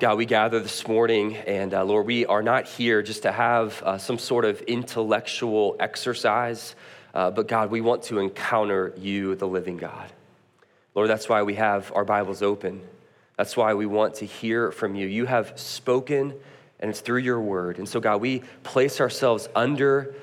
God, we gather this morning, and uh, Lord, we are not here just to have uh, some sort of intellectual exercise, uh, but God, we want to encounter you, the living God. Lord, that's why we have our Bibles open. That's why we want to hear from you. You have spoken, and it's through your word. And so, God, we place ourselves under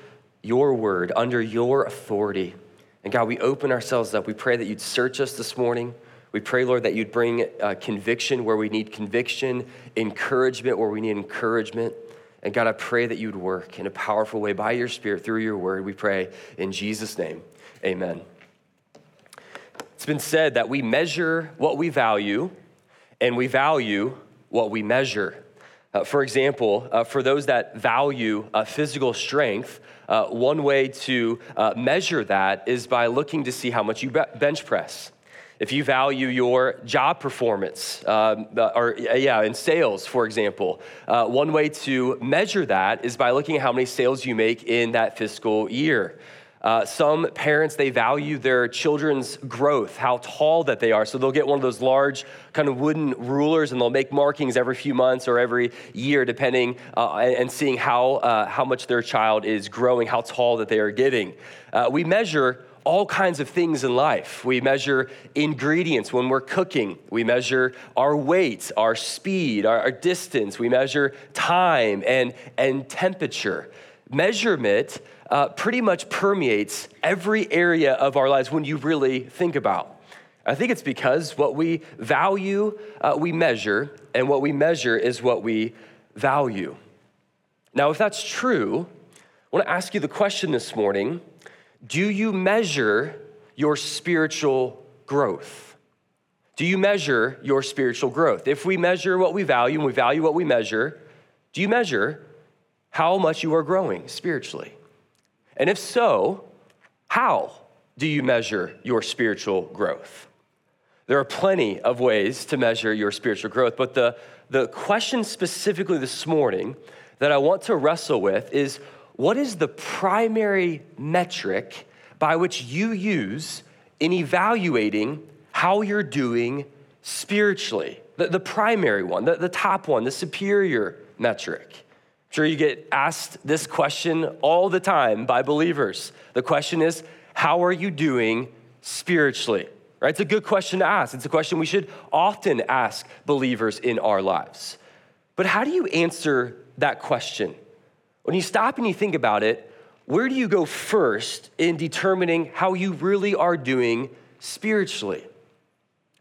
your word, under your authority. And God, we open ourselves up. We pray that you'd search us this morning. We pray, Lord, that you'd bring uh, conviction where we need conviction, encouragement where we need encouragement. And God, I pray that you'd work in a powerful way by your Spirit through your word. We pray in Jesus' name. Amen. It's been said that we measure what we value, and we value what we measure. Uh, for example, uh, for those that value uh, physical strength, uh, one way to uh, measure that is by looking to see how much you bench press if you value your job performance, um, or yeah, in sales, for example, uh, one way to measure that is by looking at how many sales you make in that fiscal year. Uh, some parents, they value their children's growth, how tall that they are. So they'll get one of those large kind of wooden rulers and they'll make markings every few months or every year, depending, uh, and, seeing how, uh, how much their child is growing, how tall that they are getting. Uh, we measure all kinds of things in life. We measure ingredients when we're cooking. We measure our weight, our speed, our, our distance. We measure time and, and temperature. Measurement uh, pretty much permeates every area of our lives when you really think about. I think it's because what we value, uh, we measure, and what we measure is what we value. Now, if that's true, I want to ask you the question this morning do you measure your spiritual growth? Do you measure your spiritual growth? If we measure what we value and we value what we measure, do you measure how much you are growing spiritually? And if so, how do you measure your spiritual growth? There are plenty of ways to measure your spiritual growth, but the, the question specifically this morning that I want to wrestle with is what is the primary metric by which you use in evaluating how you're doing spiritually? The, the primary one, the, the top one, the superior metric. I'm sure you get asked this question all the time by believers. The question is, how are you doing spiritually? Right? It's a good question to ask. It's a question we should often ask believers in our lives. But how do you answer that question? When you stop and you think about it, where do you go first in determining how you really are doing spiritually?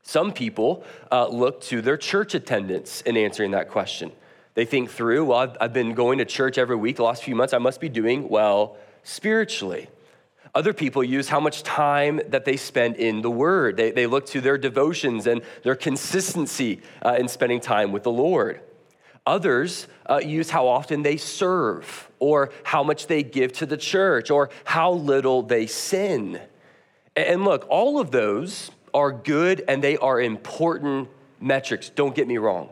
Some people uh, look to their church attendance in answering that question. They think through, well, I've, I've been going to church every week the last few months, I must be doing well spiritually. Other people use how much time that they spend in the Word. They, they look to their devotions and their consistency uh, in spending time with the Lord. Others uh, use how often they serve, or how much they give to the church, or how little they sin. And look, all of those are good and they are important metrics, don't get me wrong.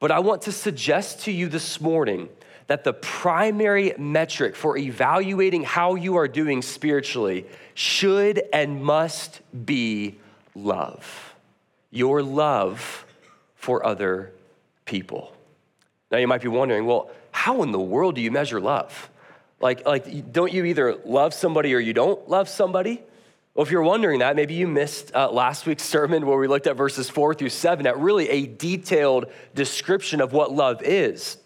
But I want to suggest to you this morning that the primary metric for evaluating how you are doing spiritually should and must be love. Your love for other people. Now you might be wondering, well, how in the world do you measure love? Like, like don't you either love somebody or you don't love somebody? Well, if you're wondering that, maybe you missed uh, last week's sermon where we looked at verses four through seven at really a detailed description of what love is.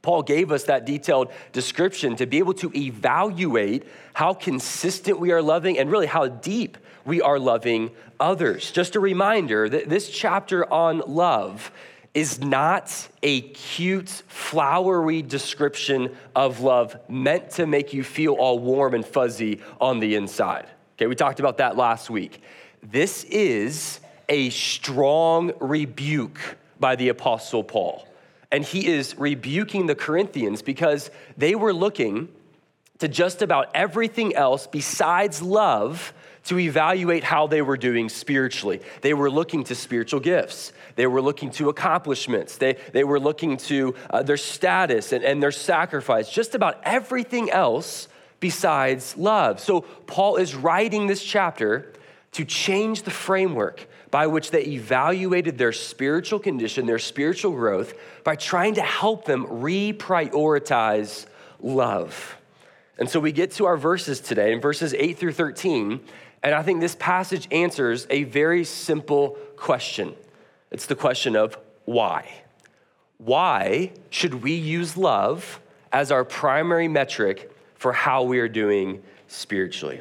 Paul gave us that detailed description to be able to evaluate how consistent we are loving and really how deep we are loving others. Just a reminder that this chapter on love is not a cute, flowery description of love meant to make you feel all warm and fuzzy on the inside. Okay, we talked about that last week. This is a strong rebuke by the Apostle Paul. And he is rebuking the Corinthians because they were looking to just about everything else besides love to evaluate how they were doing spiritually. They were looking to spiritual gifts. They were looking to accomplishments. They, they were looking to uh, their status and, and their sacrifice, just about everything else besides love. So Paul is writing this chapter to change the framework by which they evaluated their spiritual condition, their spiritual growth, by trying to help them reprioritize love. And so we get to our verses today in verses 8 through 13, and I think this passage answers a very simple question. It's the question of why. Why should we use love as our primary metric for how we are doing spiritually?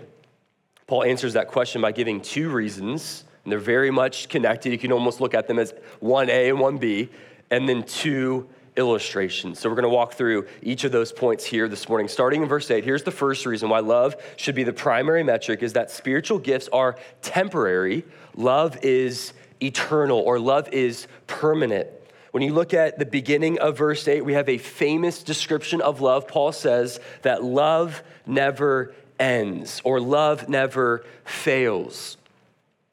Paul answers that question by giving two reasons, and they're very much connected. You can almost look at them as 1A and 1B, and then two illustrations. So we're going to walk through each of those points here this morning. Starting in verse 8, here's the first reason why love should be the primary metric is that spiritual gifts are temporary, love is eternal, or love is permanent. When you look at the beginning of verse 8, we have a famous description of love. Paul says that love never ends or love never fails.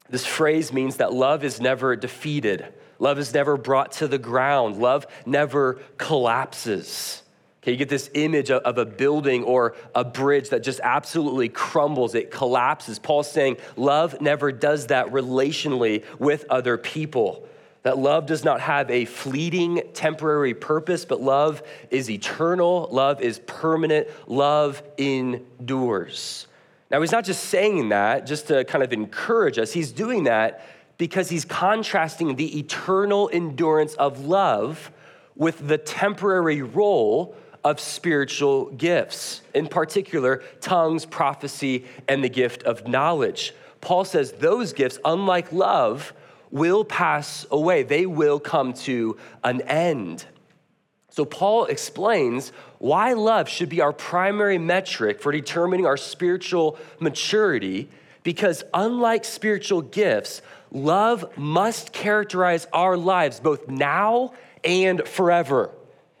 This phrase means that love is never defeated, love is never brought to the ground, love never collapses. Okay, you get this image of a building or a bridge that just absolutely crumbles, it collapses. Paul's saying love never does that relationally with other people. That love does not have a fleeting, temporary purpose, but love is eternal, love is permanent, love endures. Now, he's not just saying that just to kind of encourage us, he's doing that because he's contrasting the eternal endurance of love with the temporary role of spiritual gifts, in particular, tongues, prophecy, and the gift of knowledge. Paul says those gifts, unlike love, will pass away, they will come to an end. So, Paul explains why love should be our primary metric for determining our spiritual maturity, because unlike spiritual gifts, love must characterize our lives both now and forever.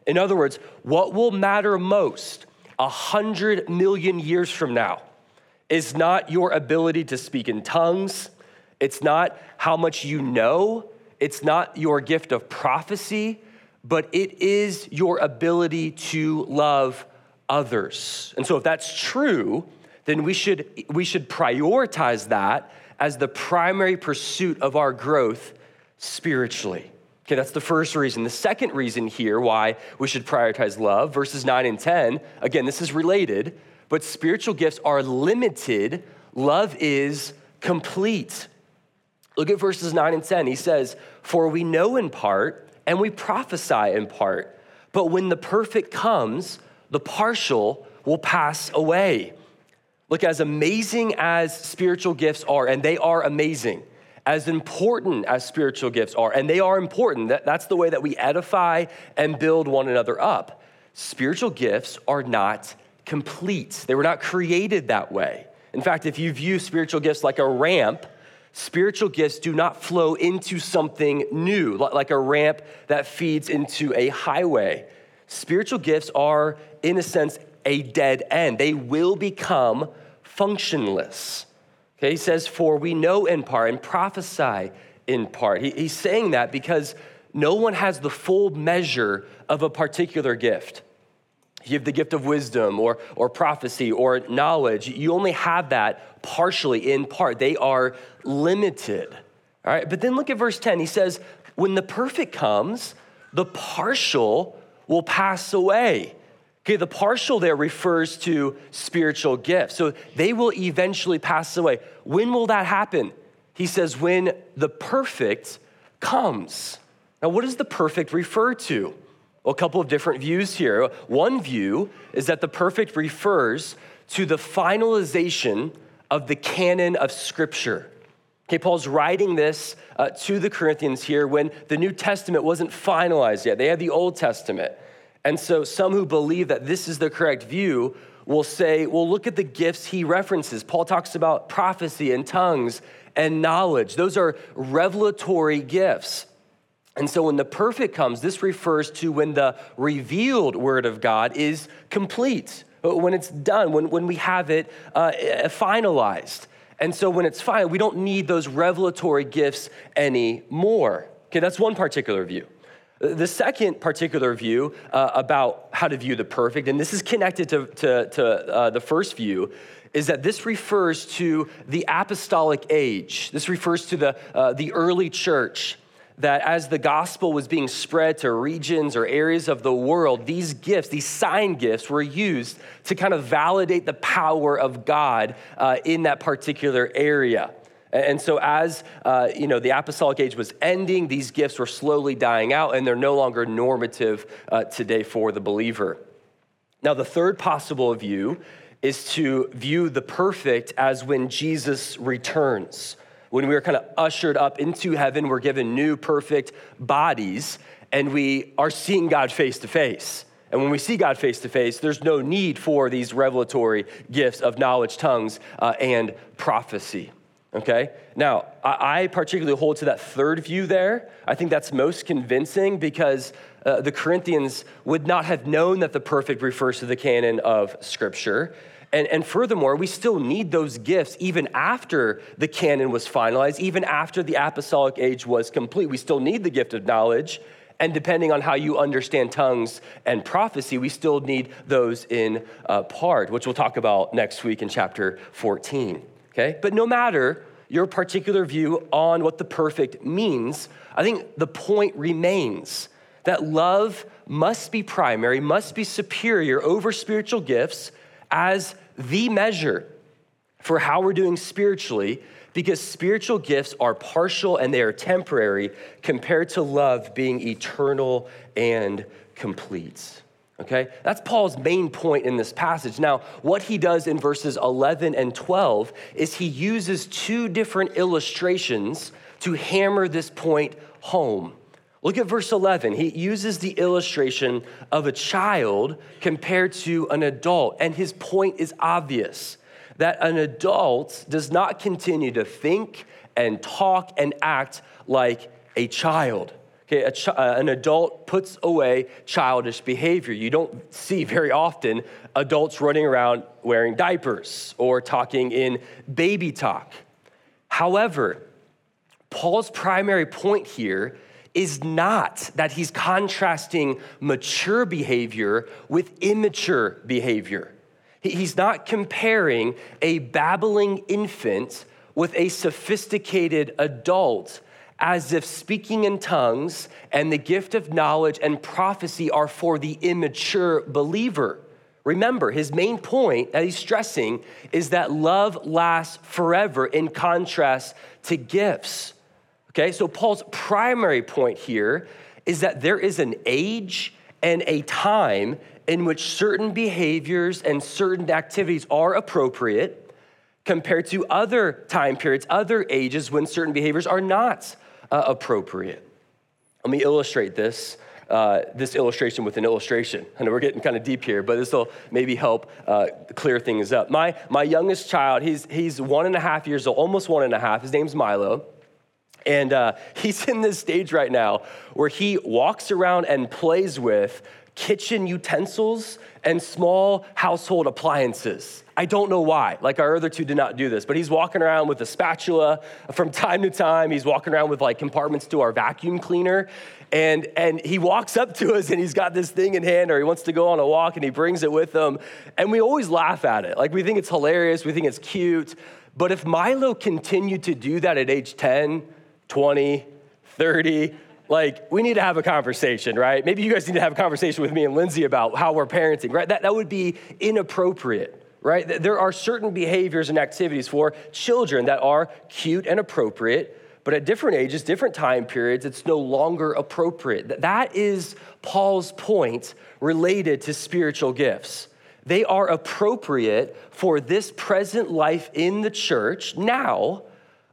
In other words, what will matter most a hundred million years from now is not your ability to speak in tongues, it's not how much you know, it's not your gift of prophecy, but it is your ability to love others. And so if that's true, then we should, we should prioritize that as the primary pursuit of our growth spiritually. Okay, that's the first reason. The second reason here why we should prioritize love, verses 9 and 10, again, this is related, but spiritual gifts are limited, love is complete. Look at verses 9 and 10. He says, For we know in part and we prophesy in part, but when the perfect comes, the partial will pass away. Look, as amazing as spiritual gifts are, and they are amazing, as important as spiritual gifts are, and they are important, that, that's the way that we edify and build one another up. Spiritual gifts are not complete, they were not created that way. In fact, if you view spiritual gifts like a ramp, Spiritual gifts do not flow into something new, like a ramp that feeds into a highway. Spiritual gifts are, in a sense, a dead end. They will become functionless. Okay, he says, For we know in part and prophesy in part. He, he's saying that because no one has the full measure of a particular gift. You have the gift of wisdom or, or prophecy or knowledge. You only have that partially in part. They are limited. All right, but then look at verse 10. He says, When the perfect comes, the partial will pass away. Okay, the partial there refers to spiritual gifts. So they will eventually pass away. When will that happen? He says, When the perfect comes. Now, what does the perfect refer to? Well, a couple of different views here. One view is that the perfect refers to the finalization of the canon of Scripture. Okay, Paul's writing this uh, to the Corinthians here when the New Testament wasn't finalized yet. They had the Old Testament. And so some who believe that this is the correct view will say, well, look at the gifts he references. Paul talks about prophecy and tongues and knowledge, those are revelatory gifts. And so when the perfect comes, this refers to when the revealed word of God is complete, when it's done, when, when we have it uh, finalized. And so when it's final, we don't need those revelatory gifts anymore. Okay, that's one particular view. The second particular view uh, about how to view the perfect, and this is connected to, to, to uh, the first view, is that this refers to the apostolic age. This refers to the, uh, the early church. That as the gospel was being spread to regions or areas of the world, these gifts, these sign gifts, were used to kind of validate the power of God uh, in that particular area. And so, as uh, you know, the apostolic age was ending, these gifts were slowly dying out, and they're no longer normative uh, today for the believer. Now, the third possible view is to view the perfect as when Jesus returns. When we are kind of ushered up into heaven, we're given new perfect bodies, and we are seeing God face to face. And when we see God face to face, there's no need for these revelatory gifts of knowledge, tongues, uh, and prophecy. Okay? Now, I particularly hold to that third view there. I think that's most convincing because uh, the Corinthians would not have known that the perfect refers to the canon of Scripture. And, and furthermore, we still need those gifts even after the canon was finalized, even after the apostolic age was complete. We still need the gift of knowledge. And depending on how you understand tongues and prophecy, we still need those in uh, part, which we'll talk about next week in chapter 14 okay? But no matter your particular view on what the perfect means, I think the point remains that love must be primary, must be superior over spiritual gifts as the measure for how we're doing spiritually because spiritual gifts are partial and they are temporary compared to love being eternal and complete. Okay? That's Paul's main point in this passage. Now, what he does in verses 11 and 12 is he uses two different illustrations to hammer this point home. Look at verse 11. He uses the illustration of a child compared to an adult, and his point is obvious that an adult does not continue to think and talk and act like a child. Okay, ch- uh, an adult puts away childish behavior. You don't see very often adults running around wearing diapers or talking in baby talk. However, Paul's primary point here is not that he's contrasting mature behavior with immature behavior. He's not comparing a babbling infant with a sophisticated adult as if speaking in tongues and the gift of knowledge and prophecy are for the immature believer. Remember, his main point that he's stressing is that love lasts forever in contrast to gifts. Okay, so Paul's primary point here is that there is an age and a time in which certain behaviors and certain activities are appropriate compared to other time periods, other ages when certain behaviors are not uh, appropriate. Let me illustrate this. Uh, this illustration with an illustration. I know we're getting kind of deep here, but this will maybe help uh, clear things up. My, my youngest child, he's, he's one and a half years old, almost one and a half. His name's Milo. And uh, he's in this stage right now where he walks around and plays with kitchen utensils and small household appliances. I don't know why. Like our other two did not do this, but he's walking around with a spatula from time to time. He's walking around with like compartments to our vacuum cleaner. And, and he walks up to us and he's got this thing in hand or he wants to go on a walk and he brings it with him. And we always laugh at it. Like we think it's hilarious, we think it's cute. But if Milo continued to do that at age 10, 20, 30, like we need to have a conversation, right? Maybe you guys need to have a conversation with me and Lindsay about how we're parenting, right? That, that would be inappropriate right? There are certain behaviors and activities for children that are cute and appropriate, but at different ages, different time periods, it's no longer appropriate. That is Paul's point related to spiritual gifts. They are appropriate for this present life in the church now,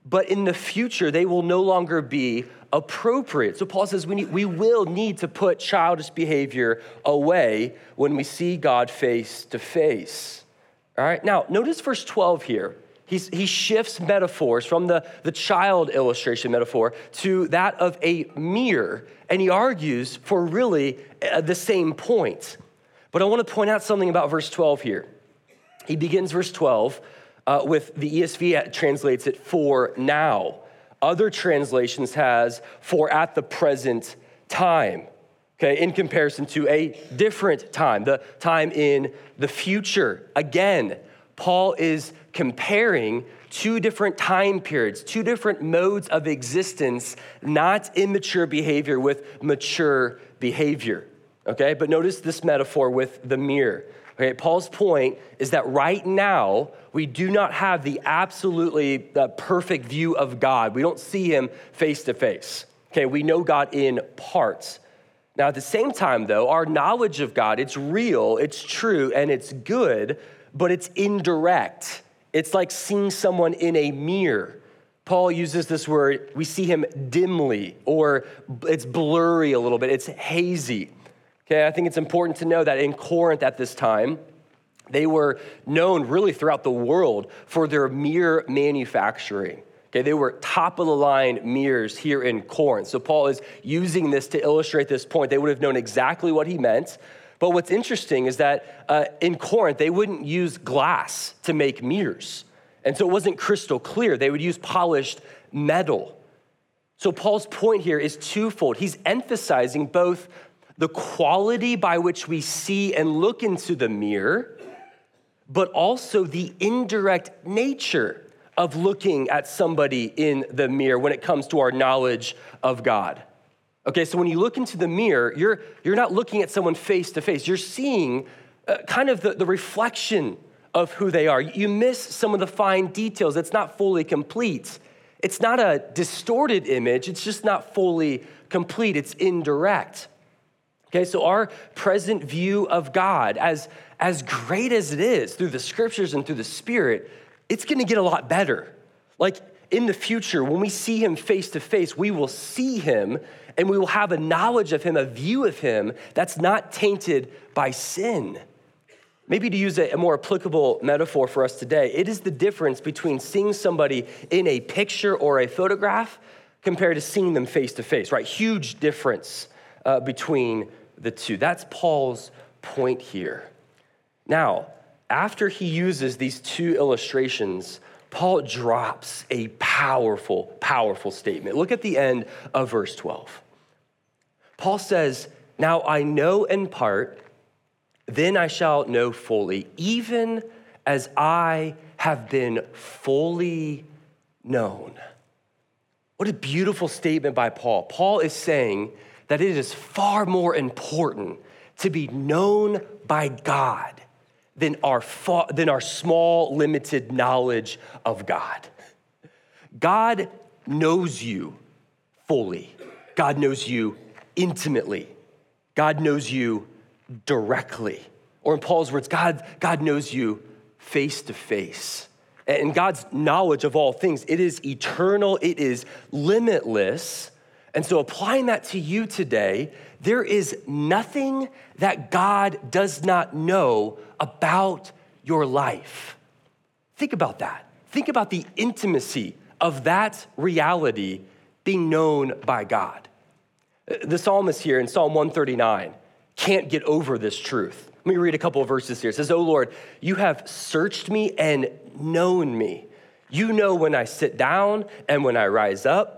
but in the future, they will no longer be appropriate. So Paul says we, need, we will need to put childish behavior away when we see God face to face. All right, now notice verse 12 here. He's, he shifts metaphors from the, the child illustration metaphor to that of a mirror, and he argues for really uh, the same point. But I want to point out something about verse 12 here. He begins verse 12 uh, with the ESV translates it for now. Other translations has for at the present time. okay, in comparison to a different time, the time in the future. Again, Paul is comparing two different time periods, two different modes of existence, not immature behavior with mature behavior. Okay, but notice this metaphor with the mirror. Okay, Paul's point is that right now, we do not have the absolutely uh, perfect view of God. We don't see him face to face. Okay, we know God in parts. Now, at the same time, though, our knowledge of God, it's real, it's true, and it's good, but it's indirect. It's like seeing someone in a mirror. Paul uses this word, we see him dimly, or it's blurry a little bit, it's hazy. Okay, I think it's important to know that in Corinth at this time, they were known really throughout the world for their mirror manufacturing. Okay, they were top of the line mirrors here in Corinth. So Paul is using this to illustrate this point. They would have known exactly what he meant. But what's interesting is that uh, in Corinth, they wouldn't use glass to make mirrors. And so it wasn't crystal clear. They would use polished metal. So Paul's point here is twofold. He's emphasizing both the quality by which we see and look into the mirror, but also the indirect nature of looking at somebody in the mirror when it comes to our knowledge of God. Okay, so when you look into the mirror, you're, you're not looking at someone face to face. You're seeing uh, kind of the, the reflection of who they are. You miss some of the fine details. It's not fully complete. It's not a distorted image, it's just not fully complete. It's indirect. Okay, so our present view of God, as, as great as it is through the scriptures and through the Spirit, it's gonna get a lot better. Like in the future, when we see him face to face, we will see him and we will have a knowledge of him, a view of him that's not tainted by sin. Maybe to use a, more applicable metaphor for us today, it is the difference between seeing somebody in a picture or a photograph compared to seeing them face to face, right? Huge difference uh, between the two. That's Paul's point here. Now, after he uses these two illustrations, Paul drops a powerful, powerful statement. Look at the end of verse 12. Paul says, Now I know in part, then I shall know fully, even as I have been fully known. What a beautiful statement by Paul. Paul is saying that it is far more important to be known by God than our, fa- than our small, limited knowledge of God. God knows you fully, God knows you intimately, God knows you directly. Or in Paul's words, God, God knows you face to face. And God's knowledge of all things, it is eternal, it is limitless. And so, applying that to you today, there is nothing that God does not know about your life. Think about that. Think about the intimacy of that reality being known by God. The psalmist here in Psalm 139 can't get over this truth. Let me read a couple of verses here. It says, Oh Lord, you have searched me and known me. You know when I sit down and when I rise up.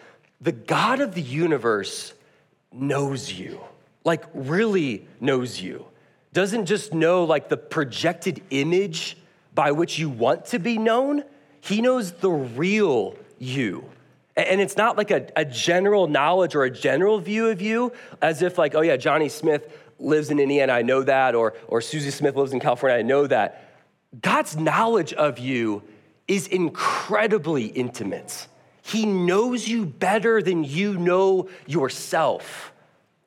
the God of the universe knows you, like, really knows you doesn't just know like the projected image by which you want to be known, he knows the real you. And it's not like a, a, general knowledge or a general view of you, as if, like, oh yeah, Johnny Smith lives in Indiana, I know that, or, or Susie Smith lives in California, I know that. God's knowledge of you is incredibly intimate. He knows you better than you know yourself.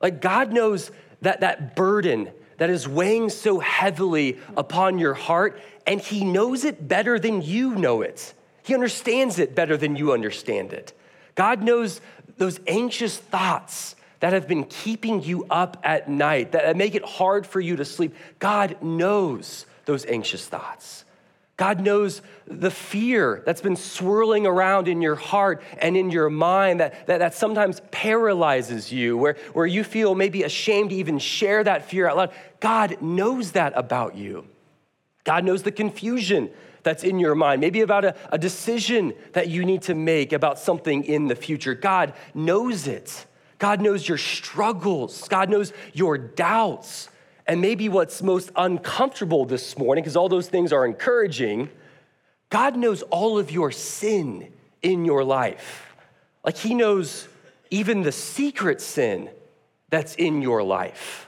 Like, God knows that, that burden that is weighing so heavily upon your heart, and He knows it better than you know it. He understands it better than you understand it. God knows those anxious thoughts that have been keeping you up at night, that make it hard for you to sleep, God knows those anxious thoughts. God knows the fear that's been swirling around in your heart and in your mind that, that, that, sometimes paralyzes you, where, where you feel maybe ashamed to even share that fear out loud. God knows that about you. God knows the confusion that's in your mind, maybe about a, a decision that you need to make about something in the future. God knows it. God knows your struggles. God knows your doubts. And maybe what's most uncomfortable this morning, because all those things are encouraging, God knows all of your sin in your life. Like He knows even the secret sin that's in your life.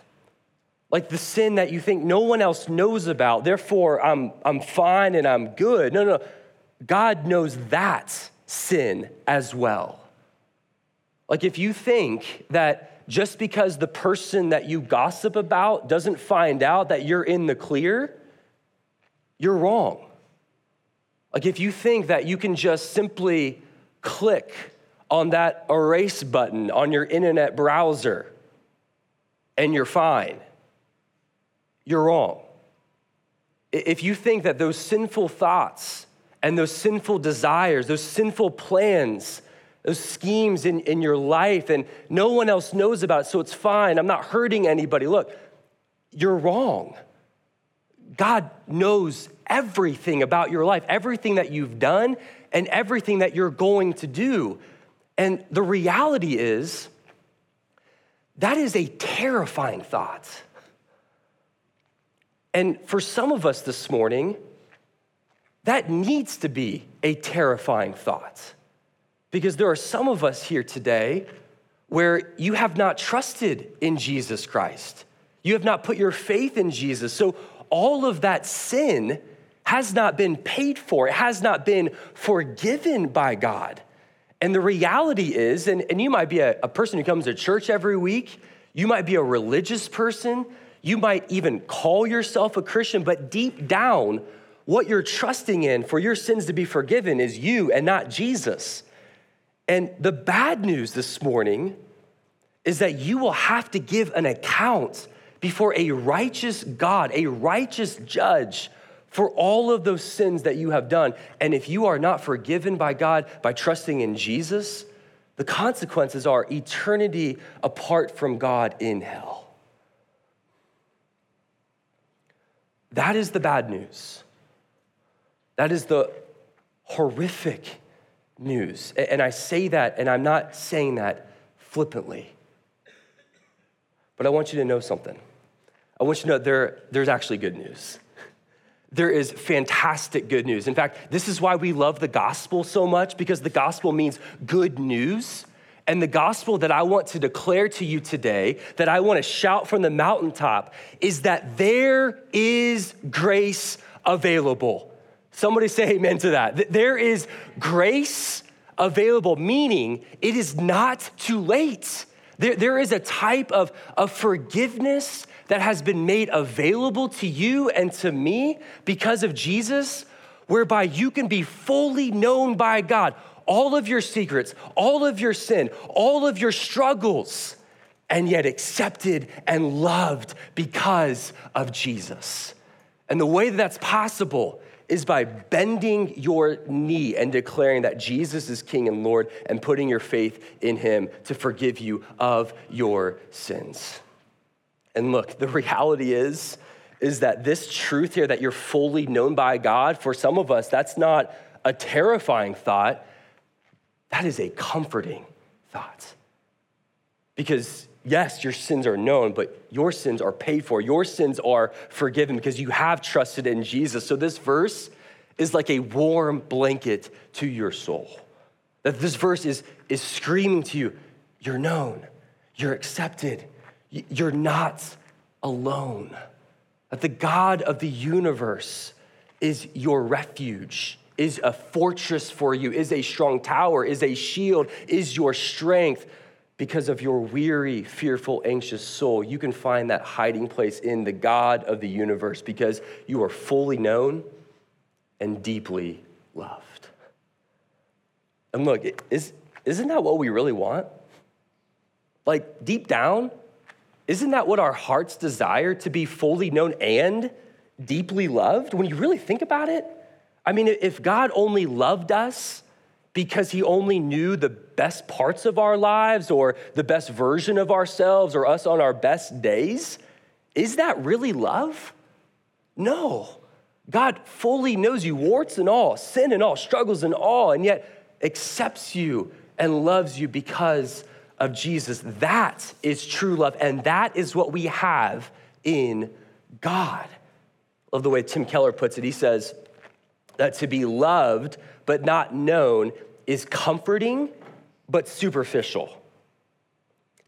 Like the sin that you think no one else knows about, therefore I'm, I'm fine and I'm good. No, no, God knows that sin as well. Like if you think that just because the person that you gossip about doesn't find out that you're in the clear, you're wrong. Like if you think that you can just simply click on that erase button on your internet browser and you're fine, you're wrong. If you think that those sinful thoughts and those sinful desires, those sinful plans, those schemes in, in your life and no one else knows about it, so it's fine. I'm not hurting anybody. Look, you're wrong. God knows everything about your life, everything that you've done, and everything that you're going to do. And the reality is, that is a terrifying thought. And for some of us this morning, that needs to be a terrifying thought. Because there are some of us here today where you have not trusted in Jesus Christ. You have not put your faith in Jesus. So all of that sin has not been paid for, it has not been forgiven by God. And the reality is, and, and you might be a, a person who comes to church every week, you might be a religious person, you might even call yourself a Christian, but deep down, what you're trusting in for your sins to be forgiven is you and not Jesus. And the bad news this morning is that you will have to give an account before a righteous God, a righteous judge for all of those sins that you have done. And if you are not forgiven by God by trusting in Jesus, the consequences are eternity apart from God in hell. That is the bad news. That is the horrific news. And I say that, and I'm not saying that flippantly. But I want you to know something. I want you to know there, there's actually good news. There is fantastic good news. In fact, this is why we love the gospel so much because the gospel means good news. And the gospel that I want to declare to you today, that I want to shout from the mountaintop, is that there is grace available. Somebody say amen to that. There is grace available, meaning it is not too late. There, there is a type of, of forgiveness that has been made available to you and to me because of Jesus, whereby you can be fully known by God. All of your secrets, all of your sin, all of your struggles, and yet accepted and loved because of Jesus. And the way that that's possible is by bending your knee and declaring that Jesus is King and Lord and putting your faith in Him to forgive you of your sins. And look, the reality is, is that this truth here that you're fully known by God, for some of us, that's not a terrifying thought, that is a comforting thought. Because yes, your sins are known, but your sins are paid for. Your sins are forgiven because you have trusted in Jesus. So this verse is like a warm blanket to your soul. That this verse is, is screaming to you you're known, you're accepted, you're not alone. That the God of the universe is your refuge, is a fortress for you, is a strong tower, is a shield, is your strength because of your weary, fearful, anxious soul, you can find that hiding place in the God of the universe because you are fully known and deeply loved. And look, is, isn't that what we really want? like deep down, isn't that what our hearts desire to be fully known and deeply loved? When you really think about it, I mean, if God only loved us because he only knew the best parts of our lives or the best version of ourselves or us on our best days, is that really love? No. God fully knows you, warts and all, sin and all, struggles and all, and yet accepts you and loves you because of Jesus. That is true love, and that is what we have in God. Love the way Tim Keller puts it. He says that to be loved but not known is comforting but superficial.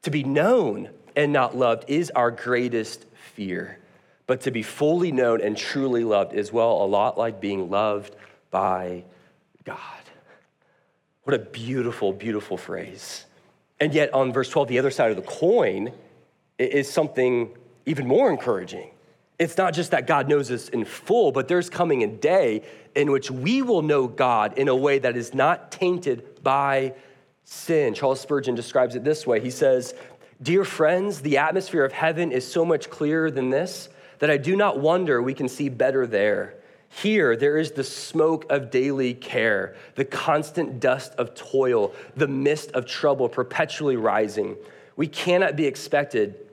To be known and not loved is our greatest fear. But to be fully known and truly loved is, well, a lot like being loved by God. What a beautiful, beautiful phrase. And yet, on verse 12, the other side of the coin is something even more encouraging. It's not just that God knows us in full, but there's coming a day in which we will know God in a way that is not tainted by sin. Charles Spurgeon describes it this way He says, Dear friends, the atmosphere of heaven is so much clearer than this that I do not wonder we can see better there. Here, there is the smoke of daily care, the constant dust of toil, the mist of trouble perpetually rising. We cannot be expected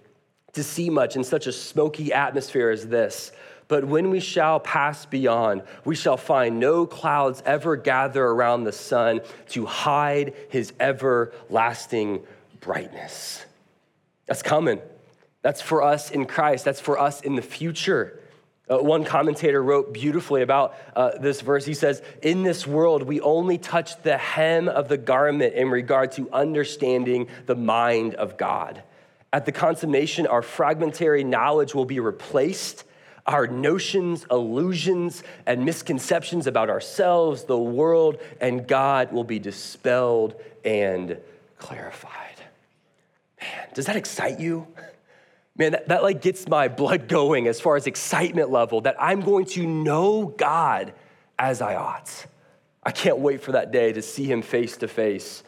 to see much in such a smoky atmosphere as this. But when we shall pass beyond, we shall find no clouds ever gather around the sun to hide his everlasting brightness. That's coming. That's for us in Christ, that's for us in the future. Uh, one commentator wrote beautifully about uh, this verse. He says, In this world, we only touch the hem of the garment in regard to understanding the mind of God. At the consummation, our fragmentary knowledge will be replaced. Our notions, illusions, and misconceptions about ourselves, the world, and God will be dispelled and clarified. Man, does that excite you? man, that, that like gets my blood going as far as excitement level that I'm going to know God as I ought. I can't wait for that day to see him face to face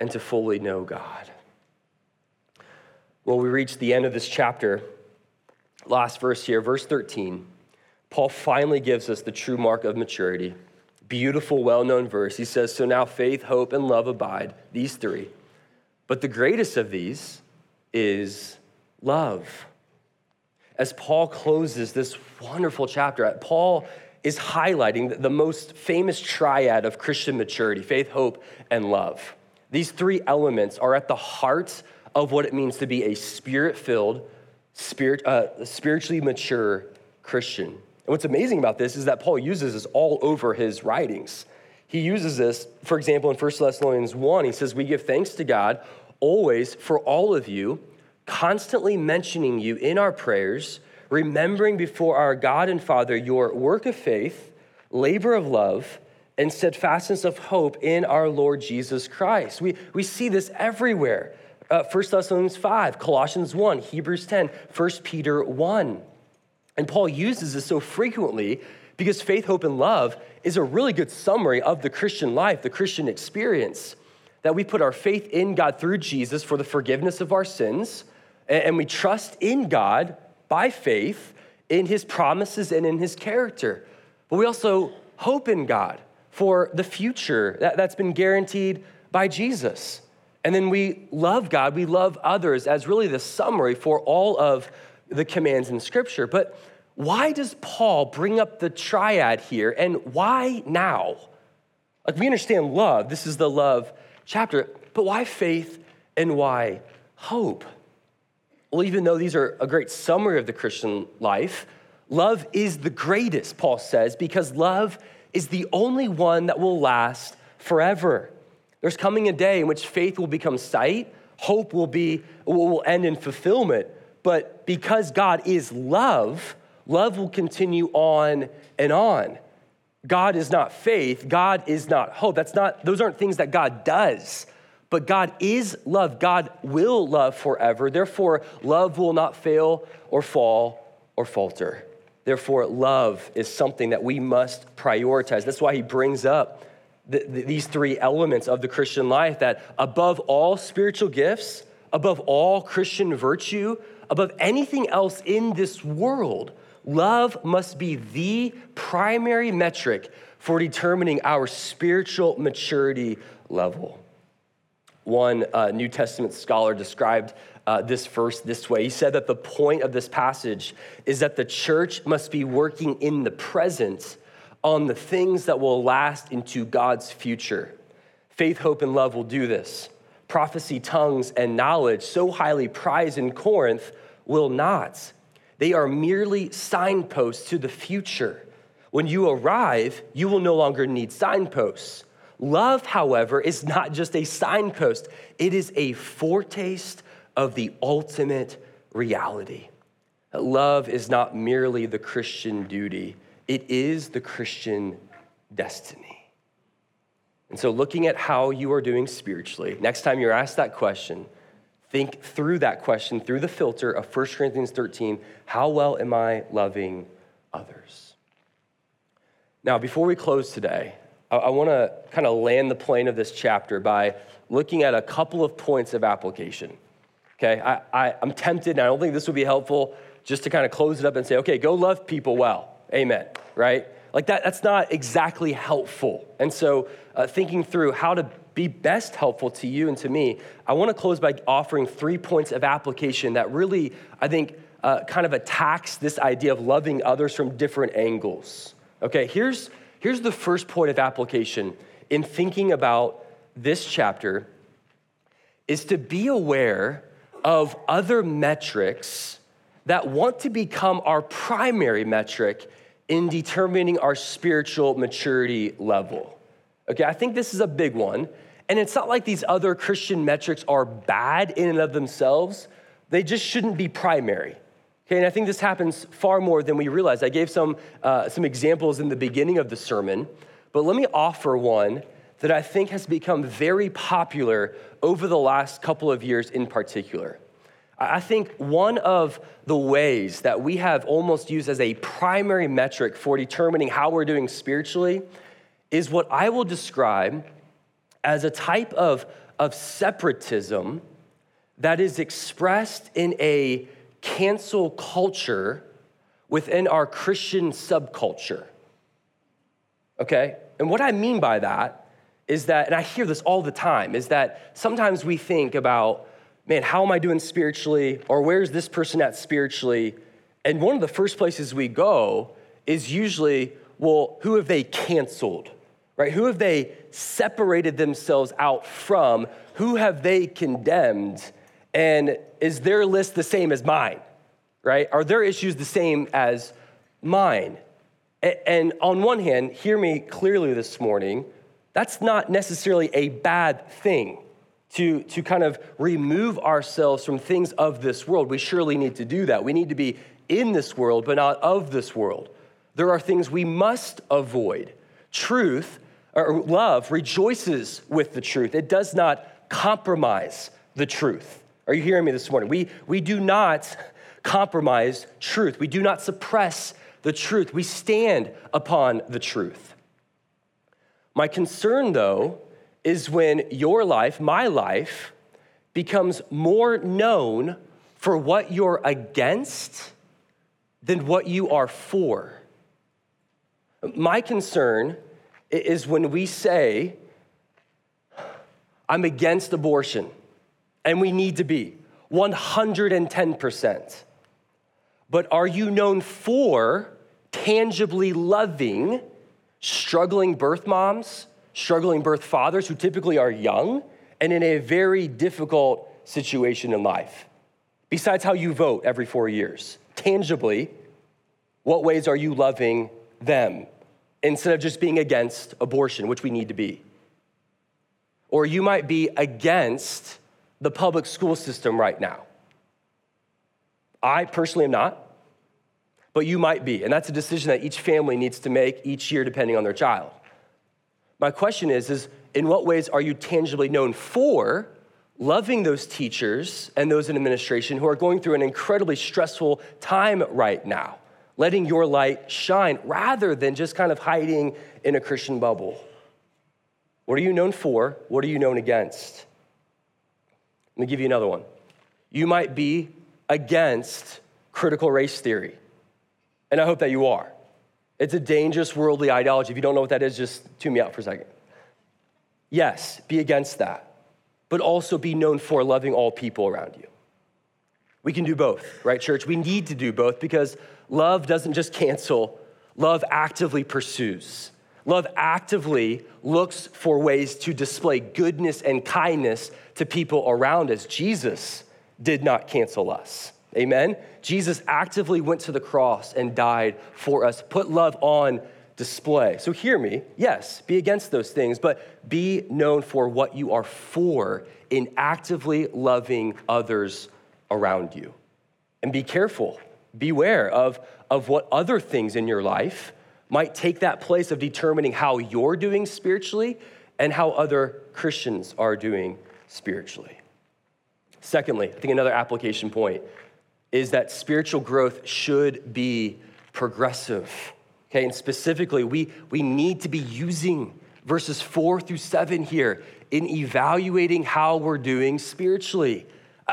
and to fully know God. Well, we reach the end of this chapter. Last verse here, verse 13. Paul finally gives us the true mark of maturity. Beautiful, well known verse. He says, So now faith, hope, and love abide, these three. But the greatest of these is love. As Paul closes this wonderful chapter, Paul is highlighting the most famous triad of Christian maturity faith, hope, and love. These three elements are at the heart of what it means to be a spirit filled, spirit, uh, spiritually mature Christian. And what's amazing about this is that Paul uses this all over his writings. He uses this, for example, in 1 Thessalonians 1, he says, We give thanks to God always for all of you constantly mentioning you in our prayers, remembering before our God and Father your work of faith, labor of love, and steadfastness of hope in our Lord Jesus Christ. We, we see this everywhere. Uh, 1 Thessalonians 5, Colossians 1, Hebrews 10, 1 Peter 1. And Paul uses this so frequently because faith, hope, and love is a really good summary of the Christian life, the Christian experience. That we put our faith in God through Jesus for the forgiveness of our sins, and we trust in God by faith in his promises and in his character. But we also hope in God for the future that, has been guaranteed by Jesus. And then we love God, we love others as really the summary for all of the commands in Scripture. But why does Paul bring up the triad here and why now? Like we understand love, this is the love chapter, but why faith and why hope? Well, even though these are a great summary of the Christian life, love is the greatest, Paul says, because love is the only one that will last forever. There's coming a day in which faith will become sight, hope will be will end in fulfillment, but because God is love, love will continue on and on. God is not faith, God is not hope. That's not those aren't things that God does. But God is love. God will love forever. Therefore, love will not fail or fall or falter. Therefore, love is something that we must prioritize. That's why he brings up the, the, these three elements of the Christian life that above all spiritual gifts, above all Christian virtue, above anything else in this world, love must be the primary metric for determining our spiritual maturity level. One uh, New Testament scholar described uh, this verse this way. He said that the point of this passage is that the church must be working in the present on the things that will last into God's future. Faith, hope, and love will do this. Prophecy, tongues, and knowledge, so highly prized in Corinth, will not. They are merely signposts to the future. When you arrive, you will no longer need signposts. Love, however, is not just a signpost, it is a foretaste of the ultimate reality. Love is not merely the Christian duty, it is the Christian destiny. And so, looking at how you are doing spiritually, next time you're asked that question, think through that question through the filter of 1 Corinthians 13 how well am I loving others? Now, before we close today, I, want to kind of land the plane of this chapter by looking at a couple of points of application. Okay, I, I, I'm tempted, and I don't think this would be helpful just to kind of close it up and say, okay, go love people well. Amen, right? Like that, that's not exactly helpful. And so, uh, thinking through how to be best helpful to you and to me, I want to close by offering three points of application that really, I think, uh, kind of attacks this idea of loving others from different angles. Okay, here's, here's the first point of application in thinking about this chapter is to be aware of other metrics that want to become our primary metric in determining our spiritual maturity level. Okay, I think this is a big one. And it's not like these other Christian metrics are bad in and of themselves, they just shouldn't be primary. Okay, and I think this happens far more than we realize. I gave some, uh, some examples in the beginning of the sermon, but let me offer one that I think has become very popular over the last couple of years in particular. I think one of the ways that we have almost used as a primary metric for determining how we're doing spiritually is what I will describe as a type of, of separatism that is expressed in a cancel culture within our Christian subculture. Okay? And what I mean by that is that, and I hear this all the time, is that sometimes we think about man, how am I doing spiritually? Or where's this person at spiritually? And one of the first places we go is usually, well, who have they canceled? Right? Who have they separated themselves out from? Who have they condemned? And is their list the same as mine? Right? Are their issues the same as mine? And on one hand, hear me clearly this morning, that's not necessarily a bad thing to, to kind of remove ourselves from things of this world. We surely need to do that. We need to be in this world, but not of this world. There are things we must avoid. Truth or love rejoices with the truth, it does not compromise the truth. Are you hearing me this morning? We, we do not compromise truth, we do not suppress the truth, we stand upon the truth. My concern, though, is when your life, my life, becomes more known for what you're against than what you are for. My concern is when we say, I'm against abortion, and we need to be 110%. But are you known for tangibly loving struggling birth moms struggling birth fathers who typically are young and in a very difficult situation in life. Besides how you vote every four years, tangibly, what ways are you loving them instead of just being against abortion, which we need to be? Or you might be against the public school system right now. I personally am not, but you might be. And that's a decision that each family needs to make each year depending on their child. My question is, is in what ways are you tangibly known for loving those teachers and those in administration who are going through an incredibly stressful time right now, letting your light shine rather than just kind of hiding in a Christian bubble? What are you known for? What are you known against? Let me give you another one. you might be against critical race theory. And I hope that you are. It's a dangerous worldly ideology. If you don't know what that is, just tune me out for a second. Yes, be against that, but also be known for loving all people around you. We can do both, right, church? We need to do both because love doesn't just cancel, love actively pursues. Love actively looks for ways to display goodness and kindness to people around us. Jesus did not cancel us. Amen? Jesus actively went to the cross and died for us, put love on display. So hear me. Yes, be against those things, but be known for what you are for in actively loving others around you. And be careful, beware of, of what other things in your life might take that place of determining how you're doing spiritually and how other Christians are doing spiritually. Secondly, I think another application point is that spiritual growth should be progressive. Okay, and specifically, we, we need to be using verses four through seven here in evaluating how we're doing spiritually.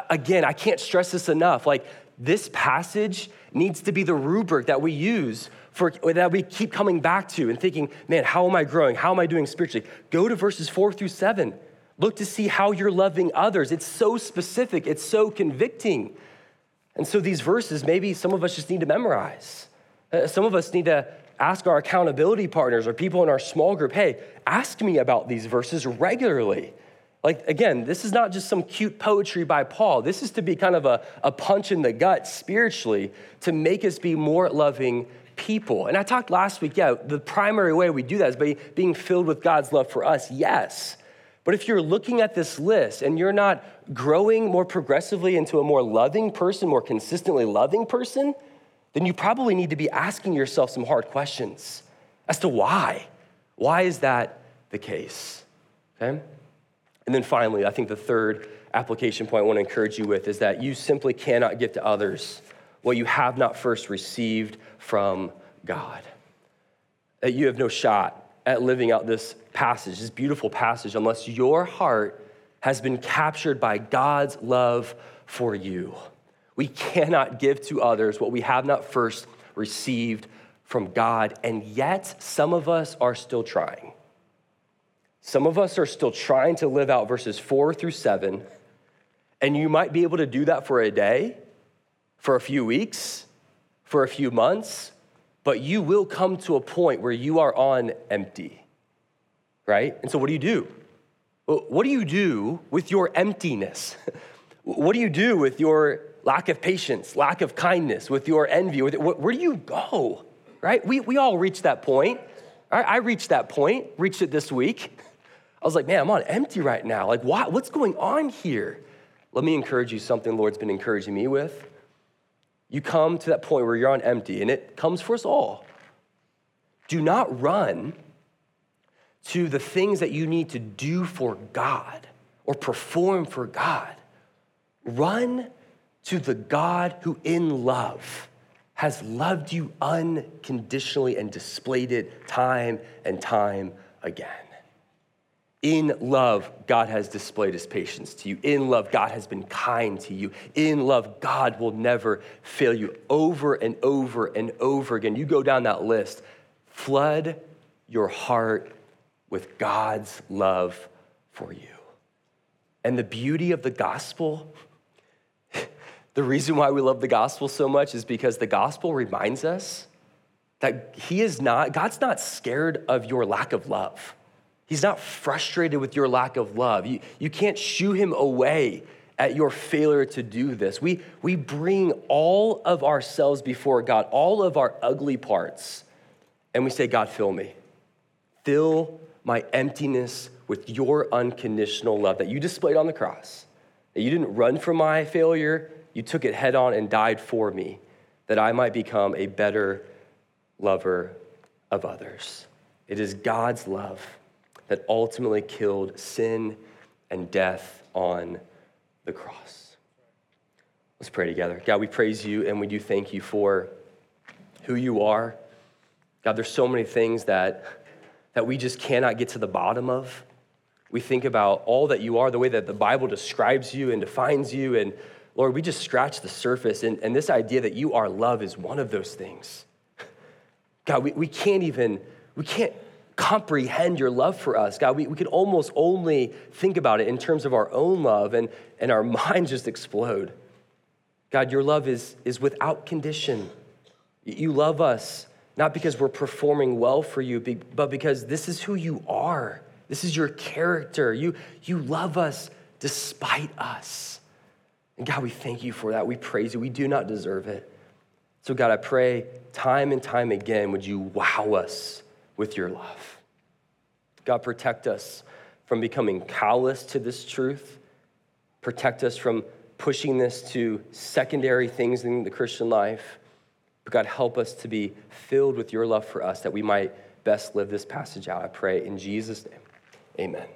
Again, I can't stress this enough. Like, this passage needs to be the rubric that we use for that we keep coming back to and thinking, man, how am I growing? How am I doing spiritually? Go to verses four through seven. Look to see how you're loving others. It's so specific, it's so convicting. And so these verses, maybe some of us just need to memorize. Uh, some of us need to ask our accountability partners or people in our small group, hey, ask me about these verses regularly. Like, again, this is not just some cute poetry by Paul. This is to be kind of a, a punch in the gut spiritually to make us be more loving people. And I talked last week, yeah, the primary way we do that is by being filled with God's love for us, yes. But if you're looking at this list and you're not growing more progressively into a more loving person, more consistently loving person, then you probably need to be asking yourself some hard questions as to why. Why is that the case? Okay? And then finally, I think the third application point I want to encourage you with is that you simply cannot give to others what you have not first received from God. That you have no shot at living out this passage, this beautiful passage, unless your heart has been captured by God's love for you. We cannot give to others what we have not first received from God, and yet some of us are still trying. Some of us are still trying to live out verses four through seven, and you might be able to do that for a day, for a few weeks, for a few months, but you will come to a point where you are on empty right? And so, what do you do? What do you do with your emptiness? What do you do with your lack of patience, lack of kindness, with your envy? Where do you go, right? We, we all reach that point. I reached that point, reached it this week. I was like, man, I'm on empty right now. Like, what, what's going on here? Let me encourage you something Lord's been encouraging me with. You come to that point where you're on empty, and it comes for us all. Do not run to the things that you need to do for God or perform for God. Run to the God who, in love, has loved you unconditionally and displayed it time and time again. In love, God has displayed his patience to you. In love, God has been kind to you. In love, God will never fail you over and over and over again. You go down that list, flood your heart with God's love for you. And the beauty of the gospel, the reason why we love the gospel so much is because the gospel reminds us that He is not, God's not scared of your lack of love. He's not frustrated with your lack of love. You, you can't shoo Him away at your failure to do this. We, we bring all of ourselves before God, all of our ugly parts, and we say, God, fill me. Fill my emptiness with your unconditional love that you displayed on the cross. That you didn't run from my failure, you took it head on and died for me, that I might become a better lover of others. It is God's love that ultimately killed sin and death on the cross. Let's pray together. God, we praise you and we do thank you for who you are. God, there's so many things that that we just cannot get to the bottom of. We think about all that you are, the way that the Bible describes you and defines you, and Lord, we just scratch the surface, and, and this idea that you are love is one of those things. God, we, we can't even, we can't comprehend your love for us. God, we, we can almost only think about it in terms of our own love, and, and our minds just explode. God, your love is, is without condition. You love us not because we're performing well for you, but because this is who you are. This is your character. You, you love us despite us. And God, we thank you for that. We praise you. We do not deserve it. So, God, I pray time and time again, would you wow us with your love? God, protect us from becoming callous to this truth. Protect us from pushing this to secondary things in the Christian life. But God, help us to be filled with your love for us that we might best live this passage out. I pray in Jesus' name. Amen.